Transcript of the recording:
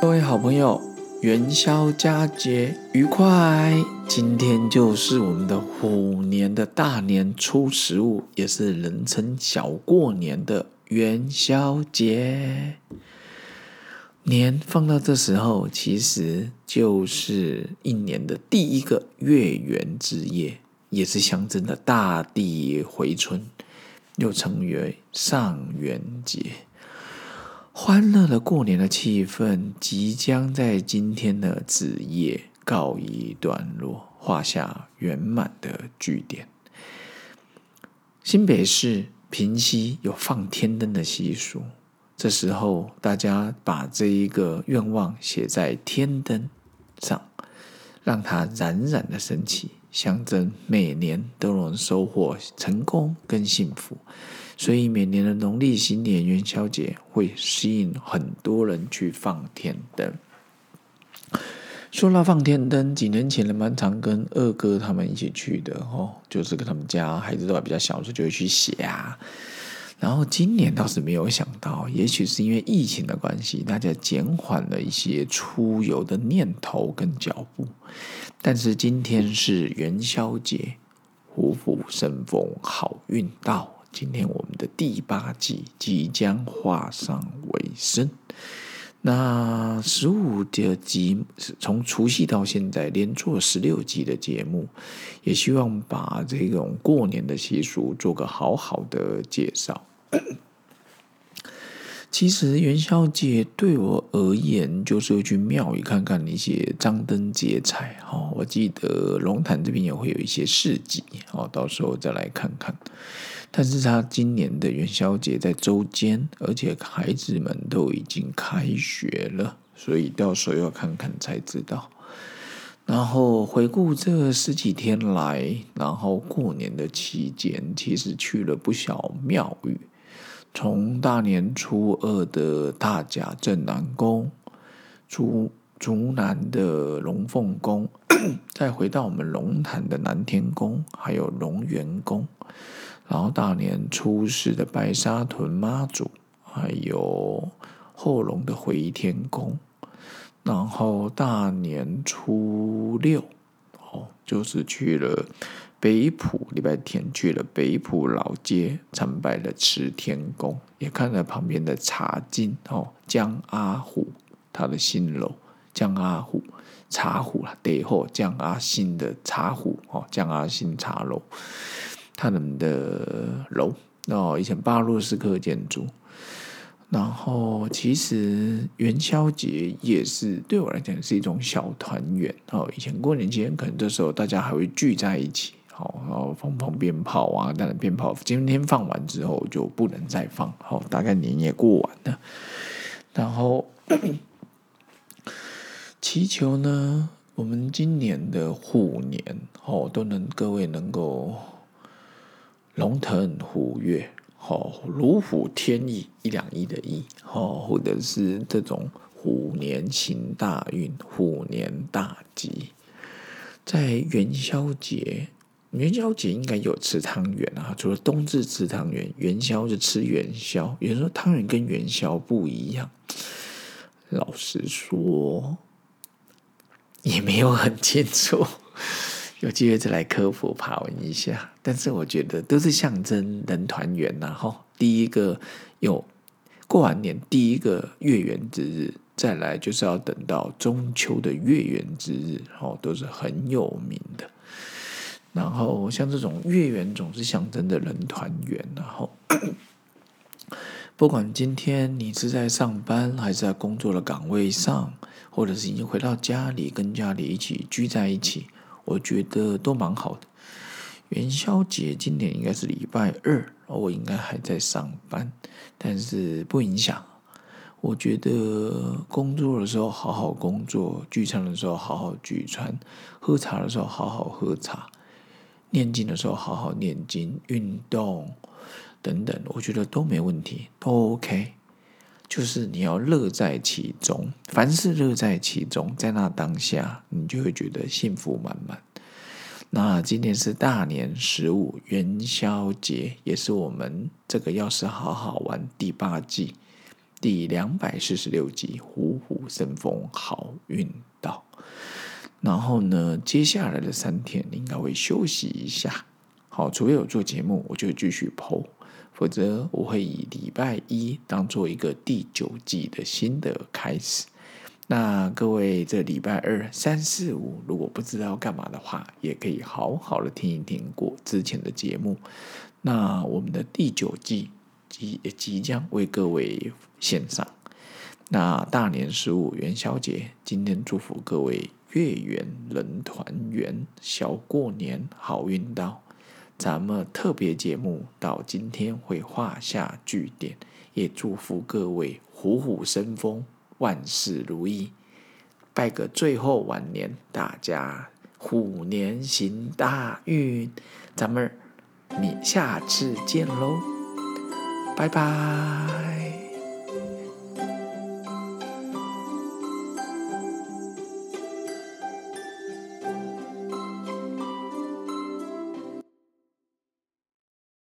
各位好朋友，元宵佳节愉快！今天就是我们的虎年的大年初十五，也是人称小过年的元宵节。年放到这时候，其实就是一年的第一个月圆之夜，也是象征的大地回春，又称为上元节。欢乐的过年的气氛即将在今天的子夜告一段落，画下圆满的句点。新北市平溪有放天灯的习俗，这时候大家把这一个愿望写在天灯上，让它冉冉的升起，象征每年都能收获成功跟幸福。所以每年的农历新年元宵节会吸引很多人去放天灯。说到放天灯，几年前的蛮常跟二哥他们一起去的哦，就是跟他们家孩子都还比较小的时候就会去写啊。然后今年倒是没有想到，也许是因为疫情的关系，大家减缓了一些出游的念头跟脚步。但是今天是元宵节，虎虎生风，好运到。今天我们的第八季即将画上尾声，那十五的集从除夕到现在连做十六集的节目，也希望把这种过年的习俗做个好好的介绍。其实元宵节对我而言，就是去庙宇看看那些张灯结彩。哦，我记得龙潭这边也会有一些市集，哦，到时候再来看看。但是他今年的元宵节在周间，而且孩子们都已经开学了，所以到时候要看看才知道。然后回顾这十几天来，然后过年的期间，其实去了不少庙宇。从大年初二的大甲镇南宫，竹竹南的龙凤宫，再回到我们龙潭的南天宫，还有龙源宫，然后大年初四的白沙屯妈祖，还有后龙的回天宫，然后大年初六，哦，就是去了。北浦礼拜天去了北浦老街，参拜了慈天宫，也看了旁边的茶经哦，江阿虎他的新楼，江阿虎茶壶啦，背后江阿新的茶壶哦，江阿新茶楼，他们的楼哦，以前巴洛斯克建筑。然后其实元宵节也是对我来讲是一种小团圆哦，以前过年前可能这时候大家还会聚在一起。好，然后放放鞭炮啊！但是鞭炮今天放完之后就不能再放。好，大概年也过完了。然后祈求呢，我们今年的虎年哦，都能各位能够龙腾虎跃，好如虎添翼，一两亿的亿，哦，或者是这种虎年行大运，虎年大吉，在元宵节。元宵节应该有吃汤圆啊，除了冬至吃汤圆，元宵就吃元宵。有人说汤圆跟元宵不一样，老实说也没有很清楚，有机会再来科普爬文一下。但是我觉得都是象征人团圆呐，哈。第一个有过完年第一个月圆之日，再来就是要等到中秋的月圆之日，哦，都是很有名的。然后像这种月圆总是象征的人团圆，然后 不管今天你是在上班还是在工作的岗位上，或者是已经回到家里跟家里一起聚在一起，我觉得都蛮好的。元宵节今年应该是礼拜二，我应该还在上班，但是不影响。我觉得工作的时候好好工作，聚餐的时候好好聚餐，喝茶的时候好好喝茶。念经的时候好好念经，运动等等，我觉得都没问题，都 OK。就是你要乐在其中，凡事乐在其中，在那当下，你就会觉得幸福满满。那今天是大年十五元宵节，也是我们这个要是好好玩第八季第两百四十六集《虎虎生风，好运到》。然后呢，接下来的三天你应该会休息一下。好，除非有做节目，我就继续剖；否则，我会以礼拜一当做一个第九季的新的开始。那各位，这礼拜二、三四五，如果不知道干嘛的话，也可以好好的听一听过之前的节目。那我们的第九季。即即将为各位献上。那大年十五元宵节，今天祝福各位月圆人团圆，小过年好运到。咱们特别节目到今天会画下句点，也祝福各位虎虎生风，万事如意。拜个最后晚年，大家虎年行大运。咱们你下次见喽。拜拜。